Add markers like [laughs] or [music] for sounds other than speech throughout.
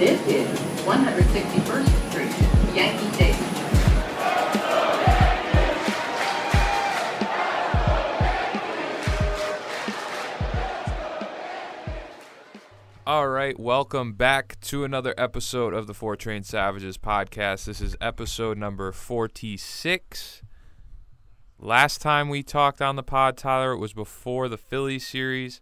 This is 161st Street, Yankee Stadium. All right, welcome back to another episode of the Four Train Savages podcast. This is episode number 46. Last time we talked on the pod, Tyler, it was before the Phillies series.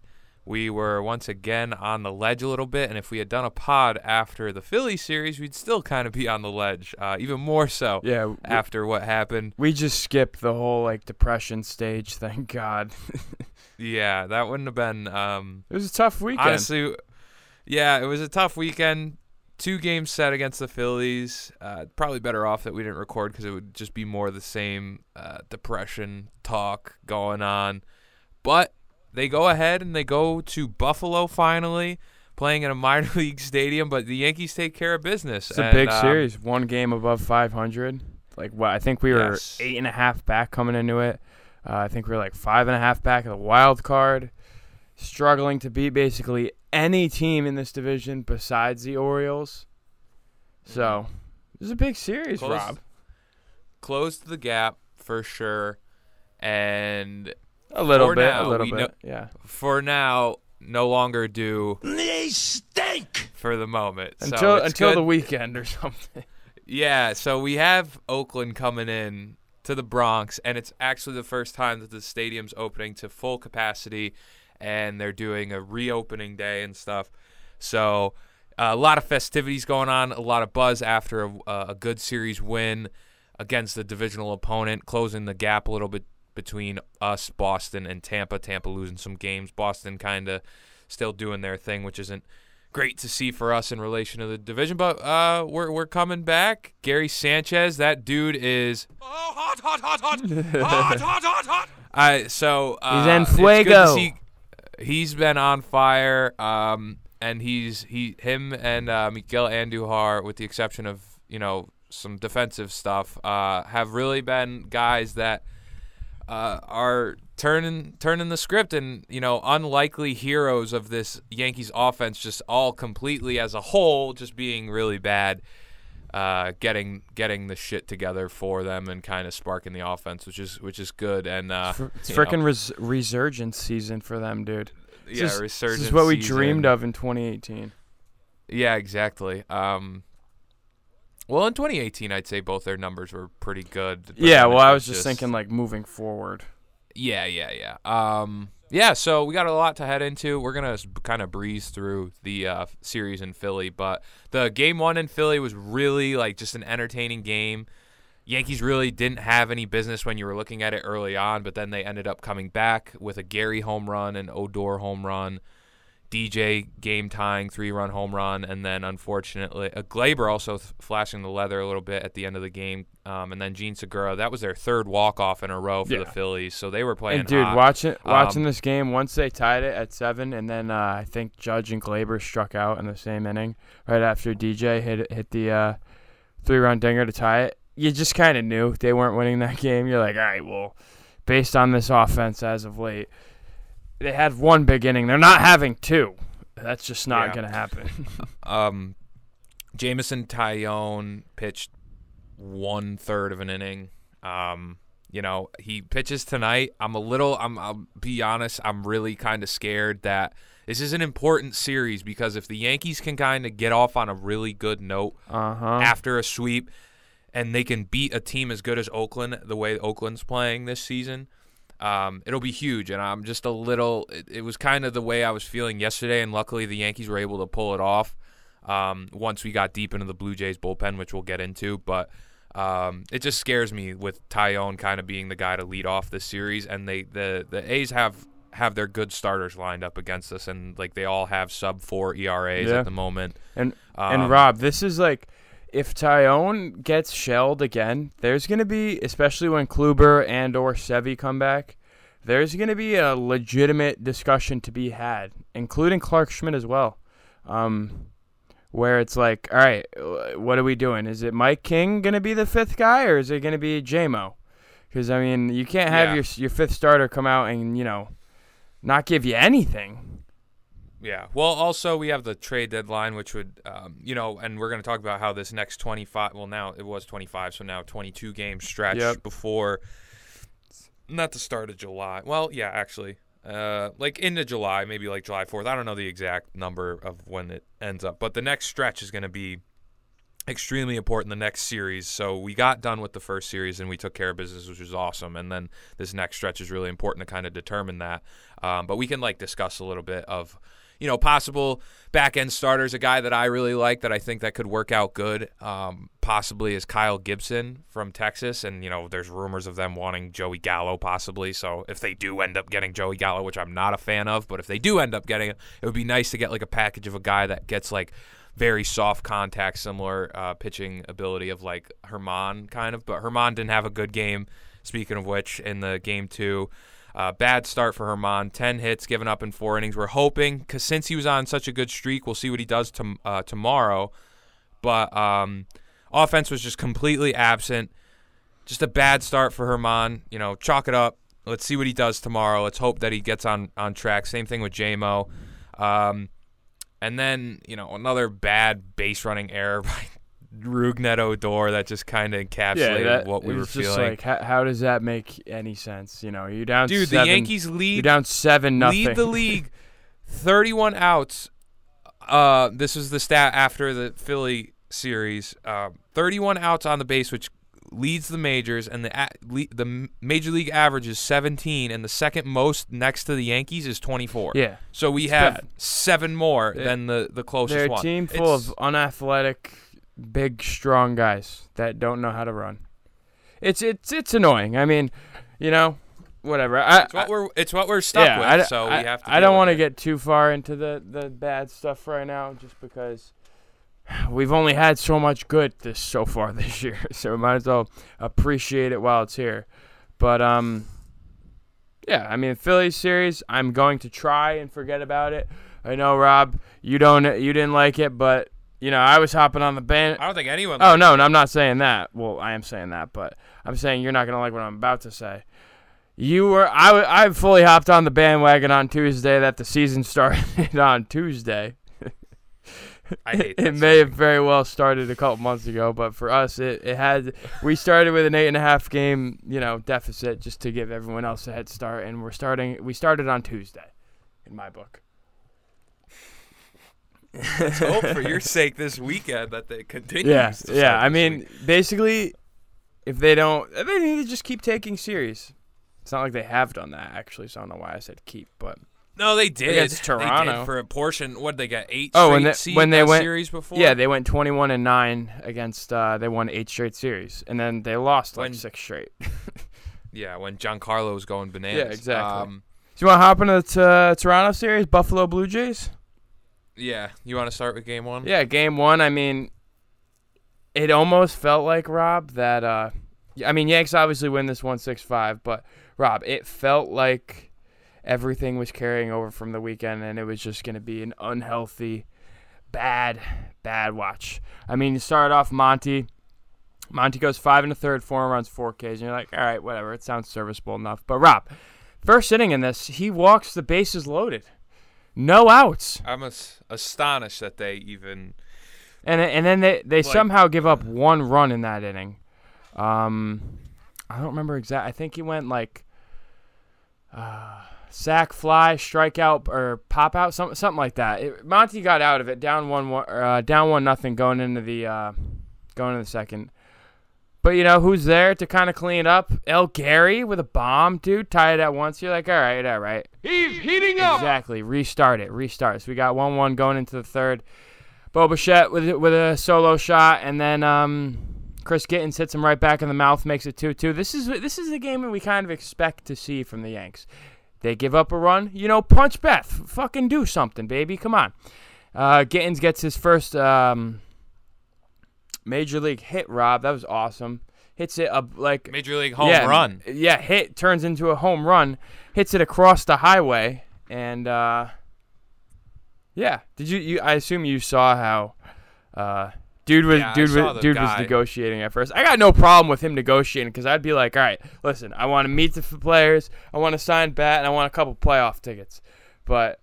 We were once again on the ledge a little bit, and if we had done a pod after the Phillies series, we'd still kind of be on the ledge, uh, even more so Yeah, w- after what happened. we just skipped the whole like depression stage. [laughs] Thank God. Yeah, that wouldn't have been um, it was a tough weekend. Honestly, yeah, it was a tough weekend. Two games set against the Phillies. Uh, probably better off that we didn't record because it would just be more of the same uh, depression talk going on. But they go ahead and they go to Buffalo finally, playing in a minor [laughs] league stadium. But the Yankees take care of business. it's a big um, series. One game above 500. Like what? I think we were Yes. eight and a half back coming into it. Uh, I think we were like five and a half back of the wild card, struggling to beat basically any team in this division besides the Orioles. So it was a big series, Close- Rob. Closed the gap for sure. And A little for bit, now, a little bit. know- yeah. for now, no longer do They stink. for the moment. Until it's until good. the weekend or [laughs] something. Yeah, so we have Oakland coming in to the Bronx, and it's actually the first time that the stadium's opening to full capacity, and they're doing a reopening day and stuff. So uh, a lot of festivities going on, a lot of buzz after a, a good series win against the divisional opponent, closing the gap a little bit between us, Boston, and Tampa. Tampa losing some games. Boston kind of still doing their thing, which isn't great to see for us in relation to the division. But uh, we're we're coming back. Gary Sanchez, that dude is [laughs] oh hot, hot, hot, hot, [laughs] hot, hot, hot, hot. I so uh, he's in fuego. See, he's been on fire. Um, and he's he him and uh, Miguel Andujar, with the exception of you know some defensive stuff, uh, have really been guys that uh, are turning turning the script and you know unlikely heroes of this Yankees offense just all completely as a whole just being really bad uh, getting getting the shit together for them and kind of sparking the offense which is which is good and uh, It's freaking res- resurgence season for them, dude. yeah this, resurgence this is what we season. dreamed of in 2018. yeah exactly um well in 2018 I'd say both their numbers were pretty good but Yeah, well, I was just thinking like moving forward. Yeah, yeah, yeah. Um, yeah. So we got a lot to head into. We're gonna kind of breeze through the uh, series in Philly, but the game one in Philly was really like just an entertaining game. Yankees really didn't have any business when you were looking at it early on, but then they ended up coming back with a Gary home run, an Odor home run, DJ game tying three run home run, and then unfortunately, a Gleyber also th- flashing the leather a little bit at the end of the game, um, and then Jean Segura. That was their third walk off in a row for the Phillies, so they were playing. And dude, hot. watching watching Um, this game, once they tied it at seven, and then uh, I think Judge and Gleyber struck out in the same inning right after DJ hit hit the uh, three run dinger to tie it. You just kind of knew they weren't winning that [laughs] game. You're like, all right, well, based on this offense as of late, they had one big inning. They're not having two. That's just not Yeah. gonna happen. [laughs] um, Jameson Taillon pitched one third of an inning. Um, you know, he pitches tonight. I'm a little. I'm. I'll be honest. I'm really kind of scared that this is an important series because if the Yankees can kind of get off on a really good note Uh huh. after a sweep, and they can beat a team as good as Oakland the way Oakland's playing this season, um, it'll be huge. And I'm just a little. It, it was kind of the way I was feeling yesterday, and luckily the Yankees were able to pull it off um, once we got deep into the Blue Jays bullpen, which we'll get into. But um, it just scares me with Taillon kind of being the guy to lead off this series, and they the the A's have have their good starters lined up against us, and like they all have sub four ERAs Yeah. at the moment. And Um, and Rob, this is like if Taillon gets shelled again, there's gonna be, especially when Kluber and or Sevy come back, there's gonna be a legitimate discussion to be had, including Clarke Schmidt as well. Um, where it's like, all right, what are we doing? Is it Mike King gonna be the fifth guy, or is it gonna be JMO? Because I mean, you can't have Yeah. your your fifth starter come out and you know not give you anything. Yeah. Well, also we have the trade deadline, which would, um, you know, and we're going to talk about how this next 25. Well, now it was 25, so now 22 game stretch Yep. before, not the start of July. Well, yeah, actually, uh, like into July, maybe like July 4th. I don't know the exact number of when it ends up, but the next stretch is going to be extremely important. The next series. So we got done with the first series and we took care of business, which was awesome. And then this next stretch is really important to kind of determine that. Um, but we can like discuss a little bit of you know, possible back end starters. A guy that I really like that I think that could work out good, um, possibly is Kyle Gibson from Texas. And you know, there's rumors of them wanting Joey Gallo possibly. So if they do end up getting Joey Gallo, which I'm not a fan of, but if they do end up getting it, it would be nice to get like a package of a guy that gets like very soft contact, similar uh, pitching ability of like Germán kind of. But Germán didn't have a good game. Speaking of which, in the game two. Uh, bad start for Germán. 10 hits given up in four innings. We're hoping, because since he was on such a good streak, we'll see what he does to, uh, tomorrow. But um, offense was just completely absent. Just a bad start for Germán. You know, chalk it up. Let's see what he does tomorrow. Let's hope that he gets on, on track. Same thing with JMO. Um, and then, you know, another bad base running error [laughs] by Rougned Odor that just kind of encapsulated that, what we it were just feeling. Like, how, how does that make any sense? You know, you're down. Dude, seven, the Yankees lead. You're lead down seven nothing. lead the league [laughs] 31 outs. Uh, this is the stat after the Philly series. Uh, 31 outs on the base, which leads the majors, and the a- le- the major league average is 17, and the second most next to the Yankees is 24. yeah, So we It's have bad. seven more They- than the the closest they're a one. team full It's- of unathletic, big, strong guys that don't know how to run. It's it's it's annoying. I mean, you know, whatever. I, It's what we're it's what we're stuck yeah, with. I, so I- we have to. I don't want to get too far into the the bad stuff right now, just because we've only had so much good this so far [laughs] this year, [laughs] so we might as well appreciate it while it's here. But um, yeah, I mean, Phillies series, I'm going to try and forget about it. I know, Rob, you don't, you didn't like it, but you know, I was hopping on the band. I don't think anyone. Oh no, no, I'm not saying that. Well, I am saying that, but I'm saying you're not gonna like what I'm about to say. You were, I, w- I fully hopped on the bandwagon on Tuesday that the season [laughs] started on Tuesday. I hate [laughs] it that may have very well started a couple months ago, but for us, it, it had. We started with an eight and a half game, you know, deficit just to give everyone else a head start, and we're starting. We started on Tuesday, in my book. Let's hope for your [laughs] sake this weekend that they continue. Yeah, yeah. I mean, basically, if they don't, they need to just keep taking series. It's not like they have done that actually, so I don't know why I said keep, but No, they did. Against They did Toronto. for a portion. What did they get? Eight. Oh, straight when they- when they went- series before. yeah, they went 21 and nine against. Uh, they won eight straight series, and then they lost like When- six straight. [laughs] yeah. When Giancarlo was going bananas. Yeah, exactly. Um, Do you want to hop into the t- uh, Toronto series, Buffalo Blue Jays? Yeah. You want to start with game one? Yeah, game one. I mean, it almost felt like Rob that. Uh, I mean, Yanks obviously win this one six five, but Rob, it felt like everything was carrying over from the weekend, and it was just going to be an unhealthy, bad, bad watch. I mean, you started off Monty. Monty goes five and a third, four runs, four Ks, and you're like, all right, whatever. It sounds serviceable enough. But Rob, first inning in this, he walks the bases loaded, no outs. I'm as- astonished that they even. And and then they, they Like- somehow give up one run in that inning. Um, I don't remember exact. I think he went like uh, sack, fly, strikeout, or pop out, something something like that. It, Monty got out of it, down one, one uh, down one nothing, going into the uh, going into the second. But you know who's there to kind of clean it up? El Gary with a bomb, dude. Tie it at once. You're like, all right, all right. He's heating up. Exactly. Restart it. Restart. So we got one one going into the third. Bo Bichette with with a solo shot, and then um, Chris Gittens hits him right back in the mouth, makes it two two. This is this is the game that we kind of expect to see from the Yanks. They give up a run, you know, punch Beth, fucking do something, baby. Come on. Uh, Gittens gets his first um, major league hit. Rob, that was awesome. Hits it up like Major League home yeah, run. Yeah, hit turns into a home run, hits it across the highway, and uh, yeah. Did you, you? I assume you saw how uh, dude was Yeah, dude was dude was negotiating at first. I got no problem with him negotiating because I'd be like, all right, listen, I want to meet the players, I want to sign bat, and I want a couple playoff tickets, but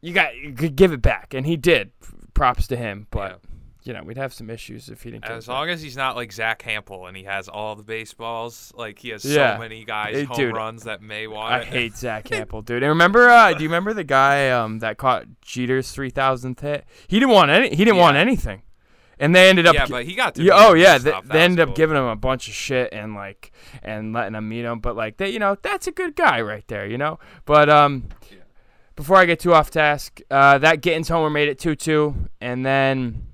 you got you could give it back, and he did. Props to him, but Yeah. You know we'd have some issues if he didn't. As it long as he's not like Zack Hample and he has all the baseballs, like he has Yeah. so many guys Hey, home dude, runs that may want I it. hate [laughs] Zach Campbell, dude. And remember, uh, do you remember the guy um, that caught Jeter's three thousandth hit? He didn't want any. He didn't want anything, and they ended up. yeah, but he got to. Yeah, oh yeah, they, they ended up giving him a bunch of shit and like and letting him meet him, but like they, you know, that's a good guy right there, you know. But um, Yeah. before I get too off task, uh, that Gittens homer made it two two, and then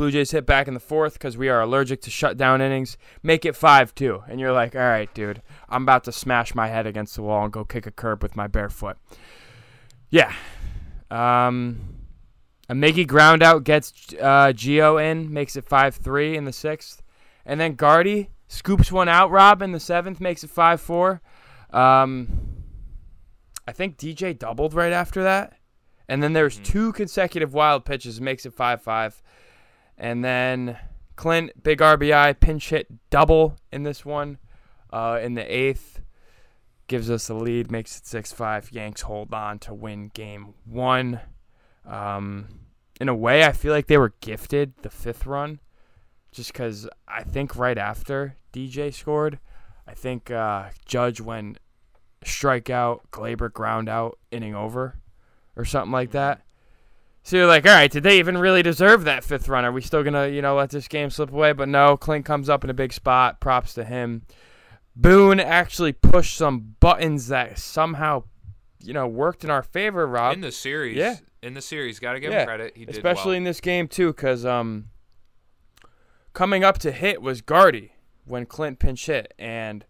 Blue Jays hit back in the fourth because we are allergic to shutdown innings, make it five two, and you're like, all right, dude, I'm about to smash my head against the wall and go kick a curb with my bare foot. Yeah. Um. A Miggy ground out gets uh, Gio in, makes it 5 3 in the sixth. And then Gardy scoops one out, Rob, in the seventh, makes it 5 4. Um, I think DJ doubled right after that. And then there's Mhm. two consecutive wild pitches, makes it 5 5. And then Clint, big RBI, pinch hit double in this one uh, in the eighth. Gives us the lead, makes it 6 5. Yanks hold on to win game one. Um, in a way, I feel like they were gifted the fifth run, just because I think right after DJ scored, I think uh, Judge went strikeout, Gleyber ground out, inning over, or something like that. So you're like, all right, did they even really deserve that fifth run? Are we still gonna, you know, let this game slip away? But no, Clint comes up in a big spot. Props to him. Boone actually pushed some buttons that somehow, you know, worked in our favor. Rob, in the series. Yeah. In the series, got to give Yeah, him credit. He did especially well. in this game too, because um, coming up to hit was Gardy when Clint pinch hit, and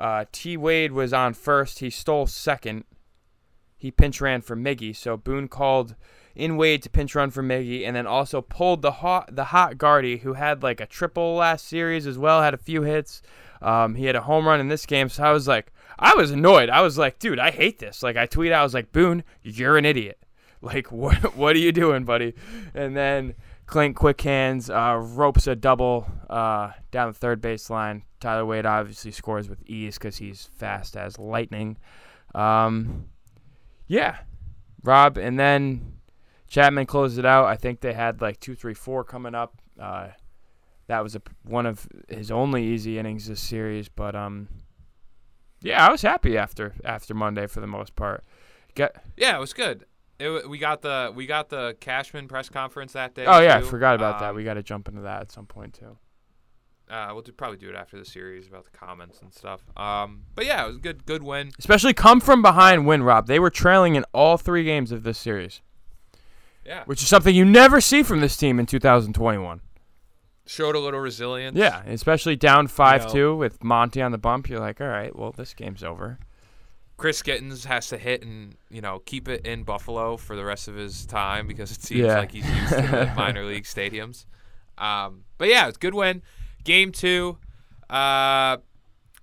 uh, T Wade was on first. He stole second. He pinch ran for Miggy, so Boone called in Wade to pinch run for Miggy, and then also pulled the hot the hot Gardy, who had like a triple last series as well, had a few hits. Um, he had a home run in this game, so I was like, I was annoyed. I was like, dude, I hate this. Like I tweeted, I was like, Boone, you're an idiot. [laughs] Like what what are you doing, buddy? And then Clint quick hands uh, ropes a double uh, down the third baseline. Tyler Wade obviously scores with ease because he's fast as lightning. Um, yeah, Rob, and then Chapman closed it out. I think they had like two, three, four coming up. Uh, that was a, one of his only easy innings this series, but um, yeah, I was happy after after Monday for the most part. Get, Yeah, it was good. It, we got the we got the Cashman press conference that day. oh yeah, I forgot about that. Um, We got to jump into that at some point too. Uh, we'll do, probably do it after the series about the comments and stuff. Um, but yeah, it was a good good win. Especially come from behind win, Rob. They were trailing in all three games of this series, Yeah, which is something you never see from this team in 2021. showed a little resilience. Yeah, especially down 5 2 with Monty on the bump. You're like, all right, well, this game's over. Chris Gittens has to hit and you know keep it in Buffalo for the rest of his time because it seems Yeah. like he's used to [laughs] minor league stadiums. Um, but yeah, it's a good win. Game two, uh,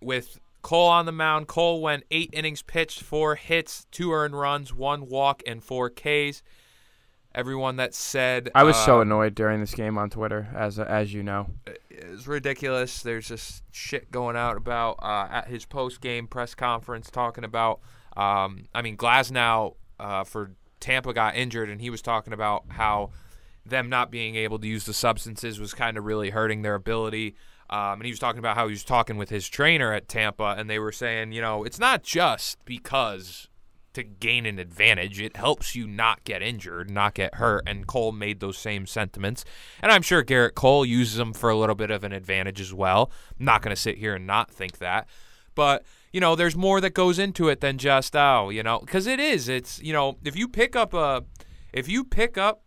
with Cole on the mound. Cole went eight innings pitched, four hits, two earned runs, one walk, and four Ks. Everyone that said I was so uh, annoyed during this game on Twitter, as as you know. it's ridiculous. There's just shit going out about uh, at his post game press conference talking about. Um, I mean, Glasnow uh, for Tampa got injured, and he was talking about how them not being able to use the substances was kind of really hurting their ability. Um, and he was talking about how he was talking with his trainer at Tampa, and they were saying, you know, it's not just because to gain an advantage. It helps you not get injured, not get hurt. And Cole made those same sentiments. And I'm sure Gerrit Cole uses them for a little bit of an advantage as well. I'm not going to sit here and not think that. But, you know, there's more that goes into it than just, oh, you know, because it is. It's, you know, if you pick up a, if you pick up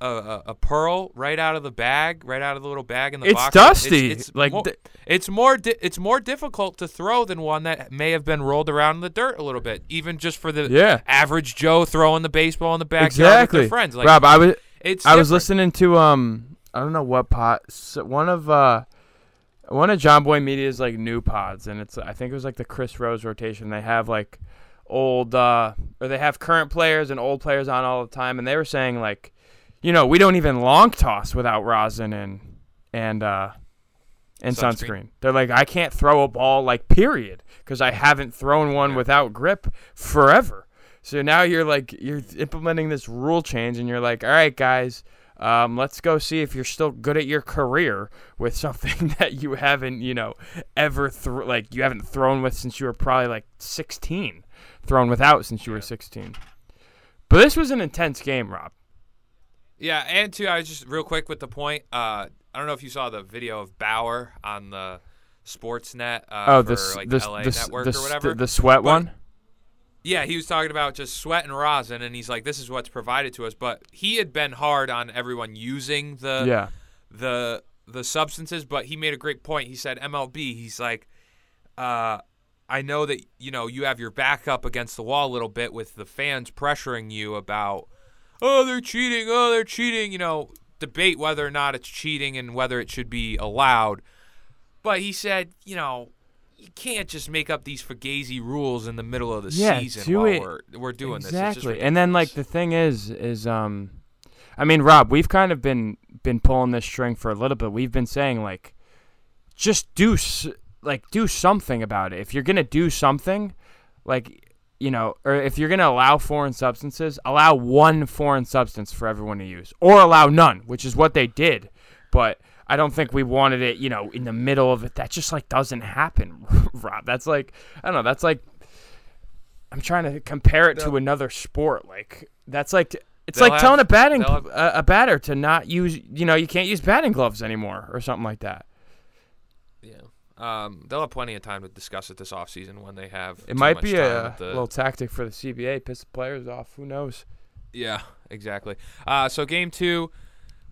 a, a, a pearl right out of the bag, right out of the little bag in the box. It's box. dusty. It's, Like more, th- it's more di- it's more difficult to throw than one that may have been rolled around in the dirt a little bit, even just for the Yeah. average Joe throwing the baseball in the backyard with Exactly. their friends. Like, Rob, I was it's I was listening to um I don't know what pod s- one of uh one of Jomboy Media's like new pods and it's I think it was like the Chris Rose rotation. They have like old uh or they have current players and old players on all the time and they were saying like you know, we don't even long toss without rosin and and uh and sunscreen. Sunscreen. They're like I can't throw a ball like period because I haven't thrown one Yeah. without grip forever. So now you're like you're implementing this rule change, and you're like, all right, guys, um, let's go see if you're still good at your career with [laughs] something that you haven't, you know, ever thro- like you haven't thrown with since you were probably like 16, thrown without since you were 16. But this was an intense game, Rob. Yeah, and too, I was just real quick with the point. Uh, I don't know if you saw the video of Bauer on the Sportsnet uh, Oh, for this like this LA this Network this or whatever. the sweat But- one. Yeah, he was talking about just sweat and rosin, and he's like, "This is what's provided to us." But he had been hard on everyone using the yeah. the the substances, but he made a great point. He said MLB. He's like, uh, I know that you know you have your back up against the wall a little bit with the fans pressuring you about, oh they're cheating, oh they're cheating. You know, debate whether or not it's cheating and whether it should be allowed. But he said, you know. You can't just make up these fugazi rules in the middle of the Yeah, season do while it- we're we're doing this. Exactly. And then like the thing is, is um, I mean, Rob, we've kind of been been pulling this string for a little bit. We've been saying like, just do like do something about it. If you're gonna do something, like you know, or if you're gonna allow foreign substances, allow one foreign substance for everyone to use, or allow none, which is what they did. But I don't think we wanted it, you know, in the middle of it. That just like doesn't happen, [laughs] Rob. That's like I don't know. That's like I'm trying to compare it to another sport. Like that's like it's They'll like telling a batting have- a, a batter to not use. You know, you can't use batting gloves anymore or something like that. Um, they'll have plenty of time to discuss it this offseason when they have. It might be a the- little tactic for the CBA, piss the players off. Who knows? Yeah, exactly. Uh, so game two,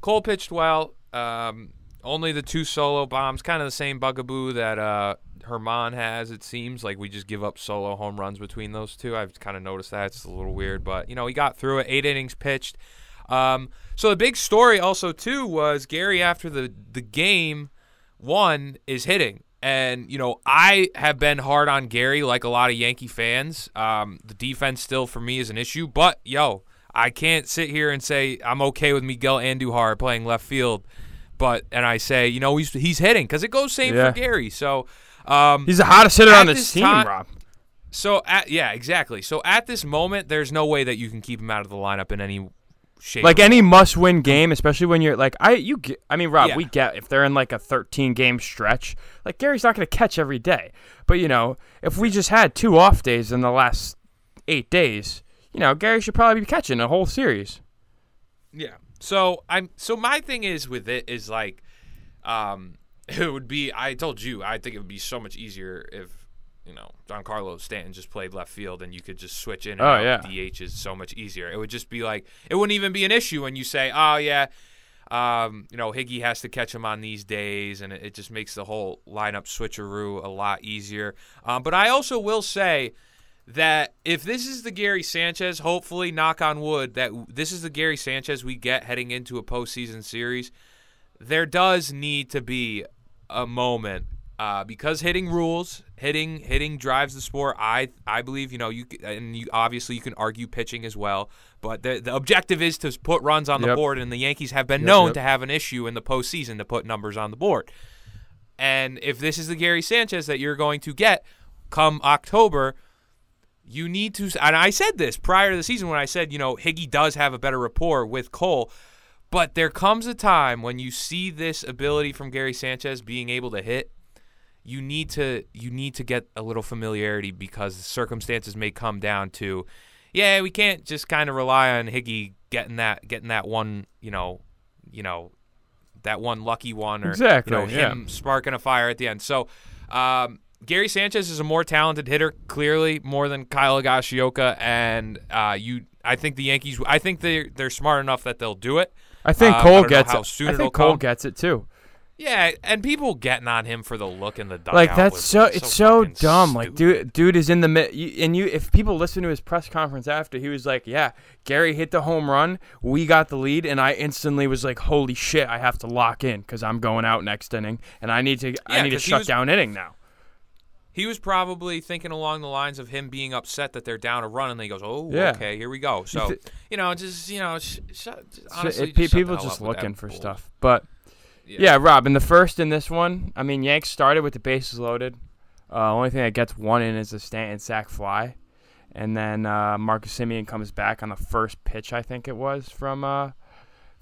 Cole pitched well. Um, only the two solo bombs, kind of the same bugaboo that uh, Germán has. It seems like we just give up solo home runs between those two. I've kind of noticed that it's a little weird, but you know he got through it. Eight innings pitched. Um, so the big story also too was Gary after the the game one is hitting. And, you know, I have been hard on Gary like a lot of Yankee fans. Um, the defense still for me is an issue. But, yo, I can't sit here and say I'm okay with Miguel Andujar playing left field. But, and I say, you know, he's, he's hitting because it goes same Yeah. for Gary. So, um, He's the hottest hitter on this this team, time- Rob. so at, yeah, exactly. So at this moment, there's no way that you can keep him out of the lineup in any shape. Like any must-win game, especially when you're like I you get, I mean Rob, Yeah. we get if they're in like a 13 game stretch, like Gary's not going to catch every day. But you know, if we just had two off days in the last 8 days, you know, Gary should probably be catching a whole series. Yeah. So I'm so my thing is with it is like um [laughs] it would be I told you I think it would be so much easier if you know Giancarlo Stanton just played left field and you could just switch in and Oh, out. yeah. DH is so much easier. It would just be like it wouldn't even be an issue when you say, "Oh yeah, um, you know, Higgy has to catch him on these days, and it, it just makes the whole lineup switcheroo a lot easier. Um, but I also will say that if this is the Gary Sanchez, hopefully, knock on wood, that this is the Gary Sanchez we get heading into a postseason series, there does need to be a moment uh, because hitting rules, hitting hitting drives the sport. I I believe you know you and you obviously you can argue pitching as well, but the the objective is to put runs on the board, and the Yankees have been Yep, known yep. to have an issue in the postseason to put numbers on the board. And if this is the Gary Sanchez that you're going to get come October, you need to. And I said this prior to the season when I said, you know, Higgy does have a better rapport with Cole. But there comes a time when you see this ability from Gary Sanchez being able to hit. You need to you need to get a little familiarity because the circumstances may come down to, yeah, we can't just kind of rely on Higgy getting that getting that one, you know, you know, that one lucky one or Exactly, you know yeah. him sparking a fire at the end. So um, Gary Sanchez is a more talented hitter, clearly more than Kyle Higashioka, and uh, you. I think the Yankees. I think they they're smart enough that they'll do it. I think Um, Cole don't gets it. I think Cole come. gets it too. Yeah, and people getting on him for the look in the dugout. like that's was so it's so fucking dumb like dude dude is in the mid and you if people listen to his press conference after he was like yeah gary hit the home run we got the lead and i instantly was like holy shit i have to lock in because i'm going out next inning and i need to i need to shut was- down inning now He was probably thinking along the lines of him being upset that they're down a run, and then he goes, "Oh, Yeah. okay, here we go." So you know, just you know, sh- sh- honestly, it- just people just up with that looking for bull. stuff but yeah. rob in the first in this one i mean yanks started with the bases loaded uh, only thing that gets one in is a stanton sack fly and then uh, Marcus Semien comes back on the first pitch, I think it was from uh,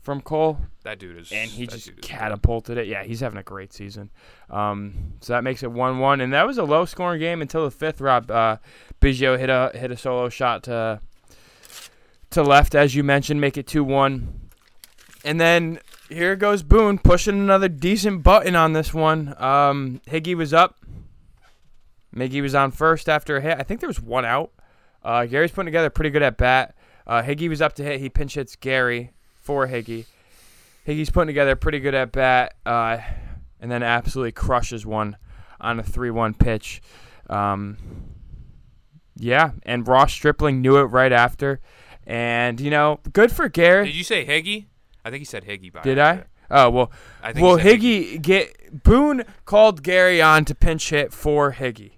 from Cole, That dude is. and he just catapulted it. Yeah, he's having a great season. Um, so that makes it one-one, and that was a low-scoring game until the fifth. Rob uh, Biggio hit a hit a solo shot to to left, as you mentioned, make it two-one, and then here goes Boone pushing another decent button on this one. Um, Higgy was up. Miggy was on first after a hit. I think there was one out. Uh, Gary's putting together pretty good at bat. Uh, Higgy was up to hit. He pinch hits Gary for Higgy. Higgy's putting together pretty good at bat, uh, and then absolutely crushes one on a 3 1 pitch. Um, yeah, and Ross Stripling knew it right after. And, you know, good for Gary. Did you say Higgy? I think he said Higgy by Did I? Oh, well, I think well, said Higgy get Boone called Gary on to pinch hit for Higgy.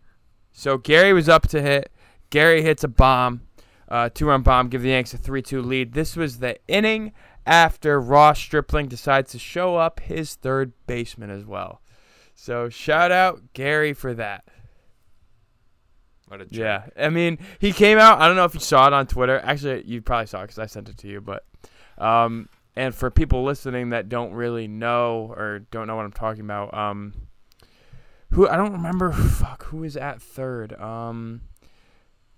So Gary was up to hit. Gary hits a bomb, uh, two-run bomb, give the Yanks a three-two lead. This was the inning after Ross Stripling decides to show up his third baseman as well. So shout out Gary for that. What a jerk. Yeah, I mean, he came out. I don't know if you saw it on Twitter. Actually, you probably saw it because I sent it to you. But, um, and for people listening that don't really know or don't know what I'm talking about, um, who I don't remember. Fuck, who was at third? Um,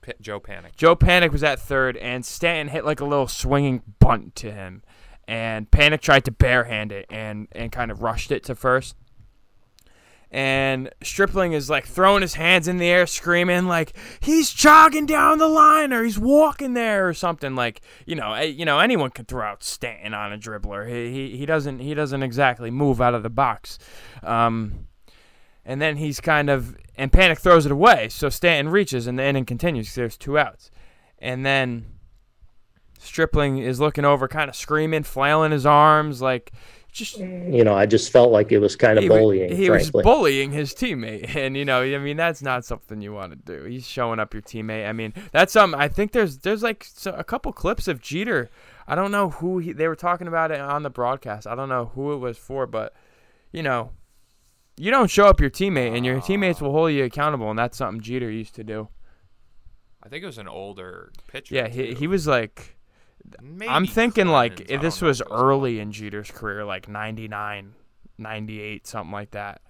P- Joe Panik. Joe Panik was at third, and Stanton hit like a little swinging bunt to him, and Panik tried to barehand it and and kind of rushed it to first. And Stripling is like throwing his hands in the air, screaming like he's jogging down the line or he's walking there or something. Like you know, you know anyone can throw out Stanton on a dribbler. He he, he doesn't he doesn't exactly move out of the box. Um, and then he's kind of and Panik throws it away, so Stanton reaches and the inning continues. There's two outs, and then Stripling is looking over, kind of screaming, flailing his arms, like just mm. You know, I just felt like it was kind of he, bullying, he was bullying his teammate, [laughs] and you know, I mean, that's not something you want to do. He's showing up your teammate. I mean, that's something. I think there's there's like a couple clips of Jeter. I don't know who he, they were talking about it on the broadcast. I don't know who it was for, but you know, you don't show up your teammate, and your teammates will hold you accountable, and that's something Jeter used to do. I think it was an older pitcher. Yeah, he too. he was like. Maybe I'm thinking like if this was if it early in Jeter's career, like 99, 98, something like that.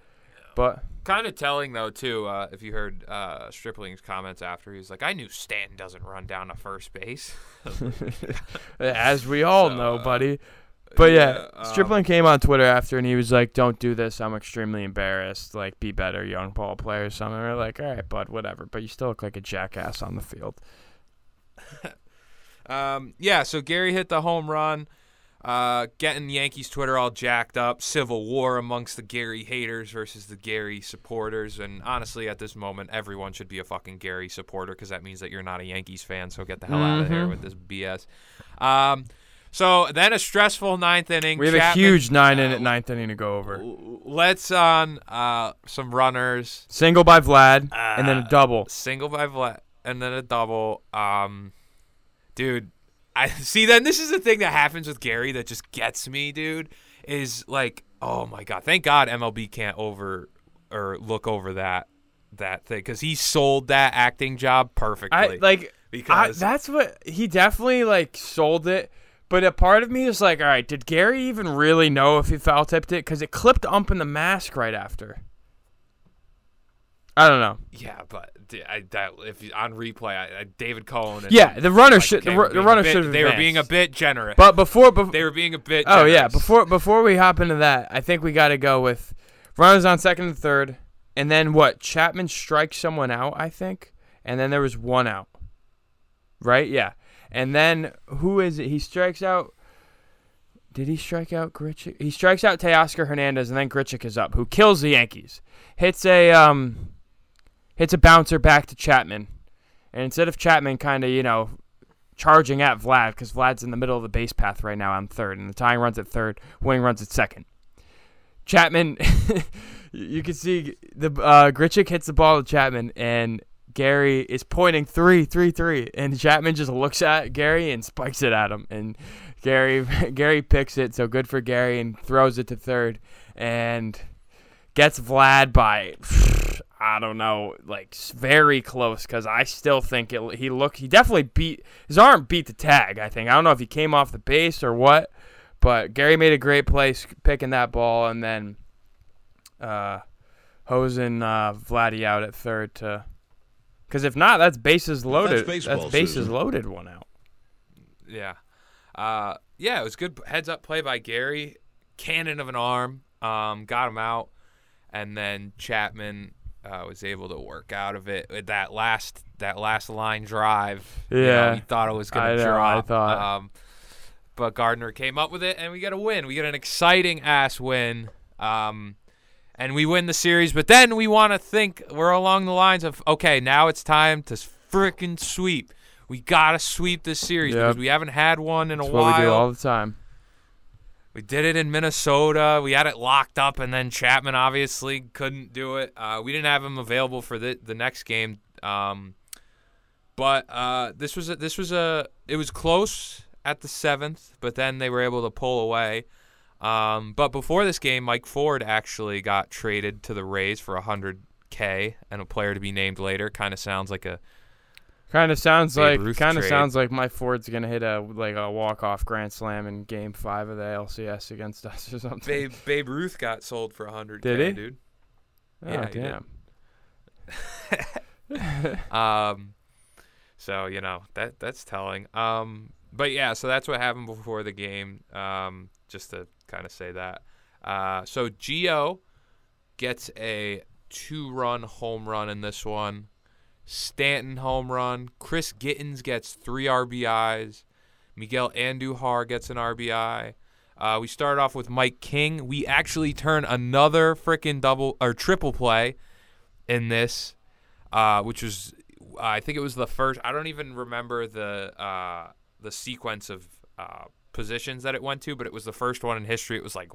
But Kind of telling though too. Uh, if you heard uh, Stripling's comments after, he's like, "I knew Stanton doesn't run down to first base." [laughs] as we all So, know, uh, buddy. But yeah, yeah, um, Stripling came on Twitter after and he was like, "Don't do this. I'm extremely embarrassed. Like, be better, young ball player." or Something. We're like, "All right, bud, whatever." But you still look like a jackass on the field. [laughs] Um, yeah, so Gary hit the home run, uh, getting Yankees Twitter all jacked up. Civil war amongst the Gary haters versus the Gary supporters. And honestly, at this moment, everyone should be a fucking Gary supporter because that means that you're not a Yankees fan. So get the hell out of here with this BS. Um, so then a stressful ninth inning. We have a huge nine uh, inning, ninth inning to go over. Let's on uh, some runners. Single by Vlad, and then a Uh, double. single by Vlad, and then a double. Um, dude, I [laughs] see. Then this is the thing that happens with Gary that just gets me, dude. Is like, oh my god, thank God MLB can't over or look over that that thing because he sold that acting job perfectly. I like. I, because that's what he definitely like sold it. But a part of me is like, all right, did Gary even really know if he foul tipped it? Because it clipped ump in the mask right after. I don't know. yeah, but I, that if you, on replay, I, I, David Cone. And Yeah, the runner Mike should the, the runner should They were being a bit generous. But before, before they were being a bit. oh yeah, before before we hop into that, I think we got to go with runners on second and third, and then what? Chapman strikes someone out, I think, and then there was one out. Right? Yeah, and then who is it? He strikes out. Did he strike out Grichuk? He strikes out Teoscar Hernandez, and then Grichuk is up, who kills the Yankees. Hits a um, hits a bouncer back to Chapman, and instead of Chapman kind of you know charging at Vlad because Vlad's in the middle of the base path right now on third, and the tying runs at third, winning runs at second. Chapman, [laughs] you can see the uh, Grichuk hits the ball to Chapman, and Gary is pointing three, three, three, and Chapman just looks at Gary and spikes it at him, and Gary [laughs] Gary picks it, so good for Gary, and throws it to third, and gets Vlad by [sighs] I don't know, like very close because I still think it. He looked. He definitely beat his arm. Beat the tag. I think. I don't know if he came off the base or what, but Gary made a great play picking that ball and then uh, hosing uh, Vladdy out at third to. Because if not, that's bases loaded. baseball, bases Susan. loaded one out. Yeah. Uh, yeah, it was good heads up play by Gary. Cannon of an arm. Um, got him out. And then Chapman uh, was able to work out of it with that last that last line drive. You know, Yeah. he thought it was know, I drop. thought. Um, but Gardner came up with it, and we got a win. We got an exciting ass win. Um, and we win the series. But then we want to think we're along the lines of okay, now it's time to freaking sweep. We gotta sweep this series Yep. because we haven't had one in That's a what while. we do all the time. We did it in Minnesota. We had it locked up, and then Chapman obviously couldn't do it. Uh, we didn't have him available for the the next game. Um, but uh, this was a, this was a it was close at the seventh, but then they were able to pull away. Um, but before this game, Mike Ford actually got traded to the Rays for hundred k and a player to be named later. Kind of sounds like a Kind of sounds Babe like kind of sounds like my Ford's gonna hit a like a walk off grand slam in Game Five of the LCS against [laughs] us or something. Babe Babe Ruth got sold for hundred Did he? dude. oh yeah, damn. [laughs] um, so you know that that's telling. Um, but yeah, so that's what happened before the game. Um, just to kind of say that. Uh, so Gio gets a two-run home run in this one. Stanton home run. Chris Gittens gets three RBIs. Miguel Andujar gets an RBI. Uh, we start off with Mike King. We actually turn another freaking double or triple play in this, uh, which was I think it was the first. I don't even remember the uh, the sequence of uh, positions that it went to, but it was the first one in history. It was like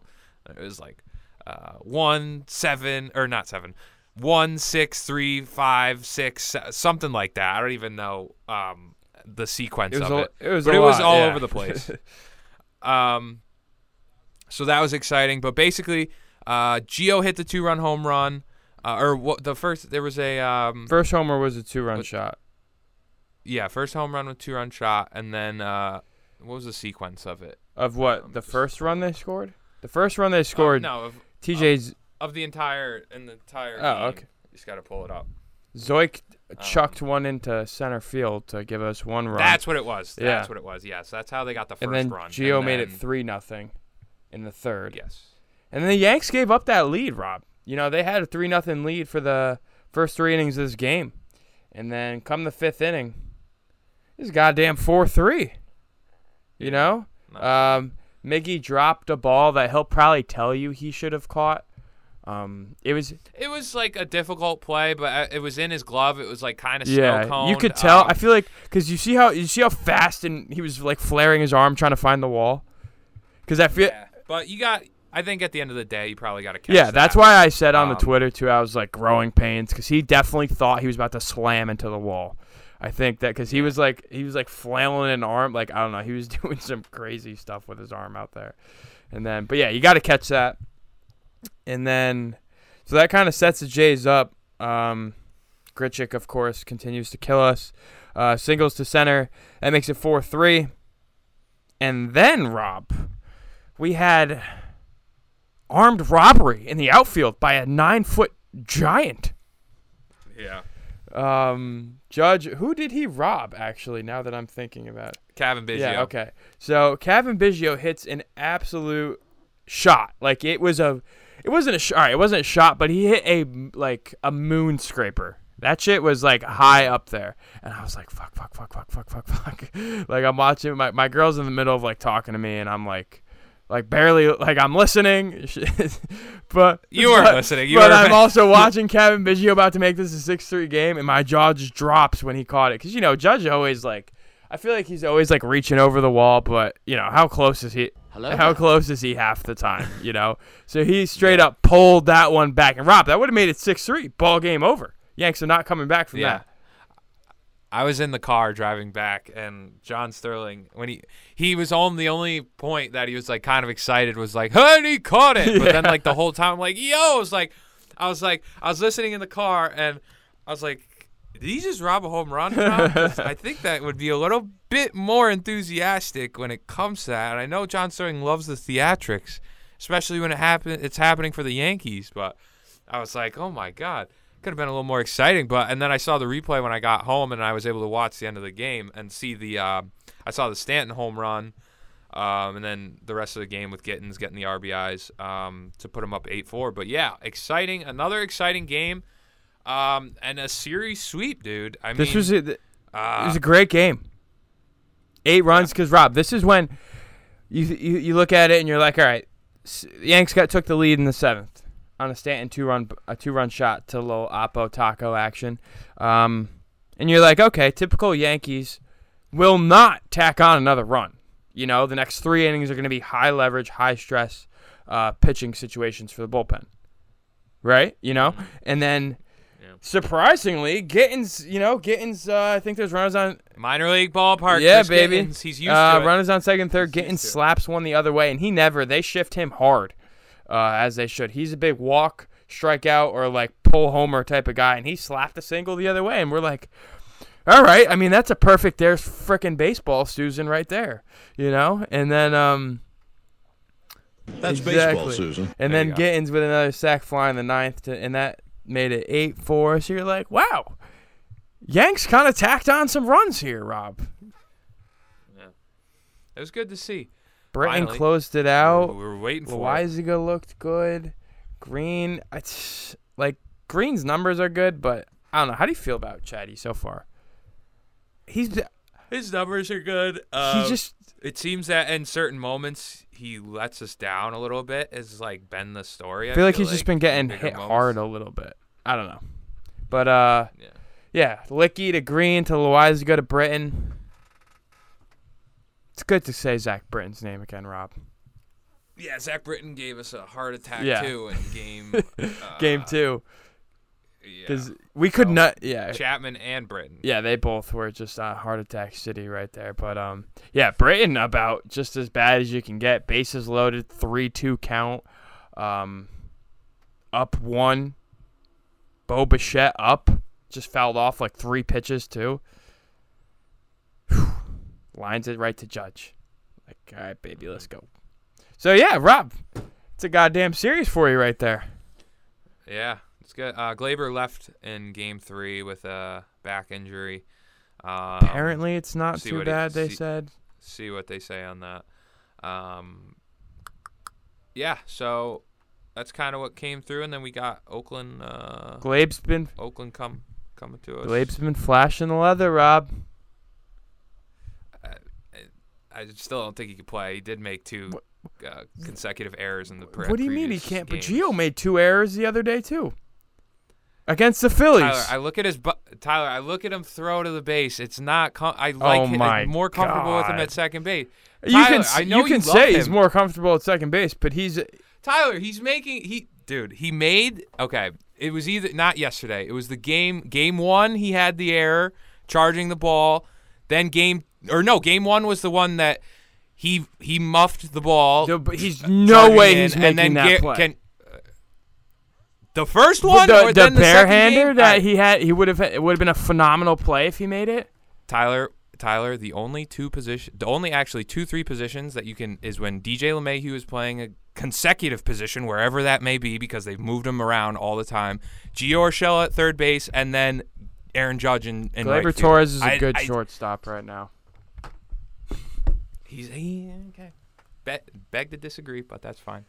it was like uh, one seven or not seven, one six three five six something like that. I don't even know um, the sequence It of it it was but it was all yeah. over the place. [laughs] um, so that was exciting. But basically, uh, Gio hit the two-run home run, uh, or what? The first there was a um, First homer was a two run shot. yeah, first home run with two-run shot, and then uh, what was the sequence of it? Of what? Um, The first run they scored? The first run they Uh, scored no, of, TJ's of the entire in the entire. Oh, game. okay. You just got to pull it up. Zoik Um, chucked one into center field to give us one run. That's what it was. Yeah. That's what it was. Yes, that's how they got the first and then run. Gio and made it three nothing in the third. Yes. And then the Yanks gave up that lead, Rob. You know, they had a 3 nothing lead for the first three innings of this game. And then come the fifth inning, it's goddamn 4 3. You know? No. Um, Miggy dropped a ball that he'll probably tell you he should have caught. Um, it was It was like a difficult play, but uh, it was in his glove. It was like kind of yeah, you could tell. Um, I feel like because you see how you see how fast and he was like flaring his arm trying to find the wall. Because I feel yeah. But you got. I think at the end of the day, you probably got to catch. Yeah, that's why I said on the Um, Twitter too. I was like growing pains because he definitely thought he was about to slam into the wall. I think that because he was like he was like flailing an arm, like I don't know, he was [laughs] doing some crazy stuff with his arm out there. And then, but yeah, you got to catch that. And then, so that kind of sets the Jays up. Um, Grichuk, of course, continues to kill us. Uh, singles to center. That makes it 4 3. And then, Rob, we had armed robbery in the outfield by a nine foot giant. Yeah. Um, Judge, who did he rob, actually, now that I'm thinking about it? Cavan Biggio. Yeah, okay. So Cavan Biggio hits an absolute shot. Like it was a, it wasn't a shot. All right, it wasn't a shot, but he hit a like a moon scraper. That shit was like high up there, and I was like, fuck, fuck, fuck, fuck, fuck, fuck, fuck. [laughs] like I'm watching my my girl's in the middle of like talking to me, and I'm like, like barely like I'm listening, [laughs] but You weren't but- listening. You but I'm [laughs] also watching Cavan Biggio about to make this a six-three game, and my jaw just drops when he caught it. Cause you know, Judge always like, I feel like he's always like reaching over the wall, but you know, how close is he? Hello. How close is he half the time? You know, [laughs] so he straight up pulled that one back, and Rob, that would have made it six-three, ball game over. Yanks are not coming back from Yeah. that. I was in the car driving back, and John Sterling, when he he was on the only point that he was like kind of excited was like, "Hey, he caught it!" [laughs] But then like the whole time, I'm like, "Yo," was like, I was like, I was listening in the car, and I was like, did he just rob a home run? [laughs] I think that would be a little bit more enthusiastic when it comes to that. And I know John Sterling loves the theatrics, especially when it happen it's happening for the Yankees. But I was like, oh my god, could have been a little more exciting. But and then I saw the replay when I got home, and I was able to watch the end of the game and see the. Uh, I saw the Stanton home run. Um, and then the rest of the game with Gittens getting the RBIs um, to put him up 8 4. But yeah, exciting. Another exciting game. Um, and a series sweep, dude. I This mean, was a, it uh, was a great game. Eight runs because Rob, this is when you, you you look at it and you're like, all right, Yanks got took the lead in the seventh on a Stanton two run a two run shot to low Oppo Taco action, um, and you're like, okay, typical Yankees will not tack on another run. You know, the next three innings are going to be high leverage, high stress uh, pitching situations for the bullpen, right? You know, and then. Yeah. Surprisingly, Gittens, you know, Gittens, uh, I think there's runners on minor league ballpark. yeah, Chris baby. Gittens, He's used uh, to it. Runners on second, third. He's Getting used to it. slaps one the other way, and he never. They shift him hard, uh, as they should. He's a big walk, strikeout, or like pull homer type of guy, and he slapped a single the other way, and we're like, all right. I mean, that's a perfect. There's frickin' baseball, Suzyn, right there. You know, and then um, That's Exactly. baseball, Suzyn. and There then you go. With another sack fly in the ninth, to, and that made it eight four. So you're like, wow, Yanks kind of tacked on some runs here, Rob. Yeah. It was good to see. Britton Finally. closed it out. We were waiting for it. Loaisiga looked good. Green, it's like Green's numbers are good, but I don't know. How do you feel about Chatty so far? He's His numbers are good. Uh, he just It seems that in certain moments he lets us down a little bit. Is like been the story. I feel like he's just been getting bigger hit moments. hard a little bit. I don't know, but uh, Yeah. yeah, Licky to Green to Loaisiga to go to Britton. It's good to say Zach Britton's name again, Rob. Yeah, Zach Britton gave us a heart attack Yeah. too in game [laughs] uh, Game two, Yeah. because we could So, not. Yeah, Chapman and Britton. Yeah, they both were just uh, heart attack city right there. But um, yeah, Britton about just as bad as you can get. Bases loaded, three two count, um, up one. Bo Bichette up, just fouled off like three pitches too. Whew. Lines it right to Judge. Like, all right, baby, let's go. So yeah, Rob, it's a goddamn series for you right there. Yeah, it's good. Uh, Gleyber left in game three with a back injury. Um, Apparently, it's not too it- bad. They see- said. see what they say on that. Um, yeah, so that's kind of what came through, and then we got Oakland. Uh, Glabe's been Oakland come coming to us. Glabe's been flashing the leather, Rob. I still don't think he could play. He did make two uh, consecutive errors in the. Pre- what do you mean he can't? But games. Gio made two errors the other day too. Against the Phillies. Tyler, I look at his bu- Tyler. I look at him throw to the base. It's not. Com- I like. Oh him- my more comfortable with him at second base. you can I know you can love say he's more comfortable at second base, but he's Tyler, he's making he dude, he made okay. It was either not yesterday. It was the game game 1 he had the error charging the ball. Then game or no, game 1 was the one that he he muffed the ball. no, but he's no charging way in, he's and making then that Gar- play. Can, uh, the first one the, or the then the second barehander game? that I- he had, he would have it would have been a phenomenal play if he made it. Tyler, Tyler, the only two position, the only actually two three positions that you can is when DJ LeMahieu is playing a consecutive position wherever that may be because they've moved him around all the time. Gio Urshela at third base, and then Aaron Judge and. in right Gleyber field. Torres is a I- good I- shortstop right now. He's he, okay. Be, beg to disagree, but that's fine.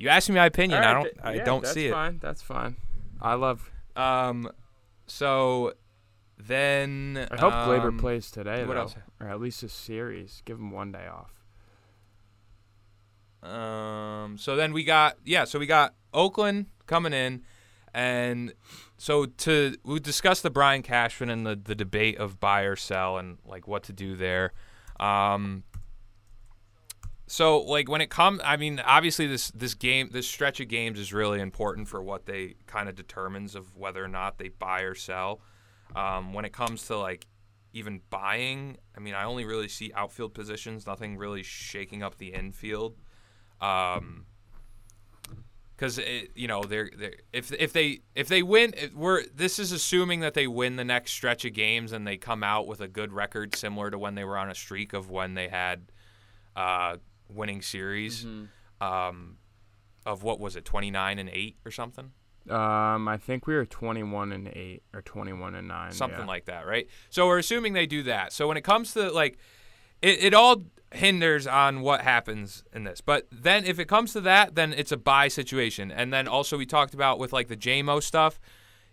You asked me my opinion. All I don't. th- I yeah, don't see it. That's fine. That's fine. I love. Um, so then I hope Gleyber um, plays today, what though, else? or at least a series. Give him one day off. Um. So then we got yeah. So we got Oakland coming in, and so to we discussed the Brian Cashman and the the debate of buy or sell and like what to do there. Um. So like when it comes, I mean, obviously this this game, this stretch of games is really important for what they kind of determines of whether or not they buy or sell. Um, when it comes to like even buying, I mean, I only really see outfield positions, nothing really shaking up the infield. Um, because you know they're, they're if if they if they win it- we're this is assuming that they win the next stretch of games and they come out with a good record similar to when they were on a streak of when they had uh, winning series um, of what was it 29 and 8 or something Um, I think we were 21 and 8 or 21 and 9. something yeah. like that, right? So we're assuming they do that. So when it comes to like, it, it all hinders on what happens in this. But then if it comes to that, then it's a buy situation. And then also we talked about with like the JMO stuff.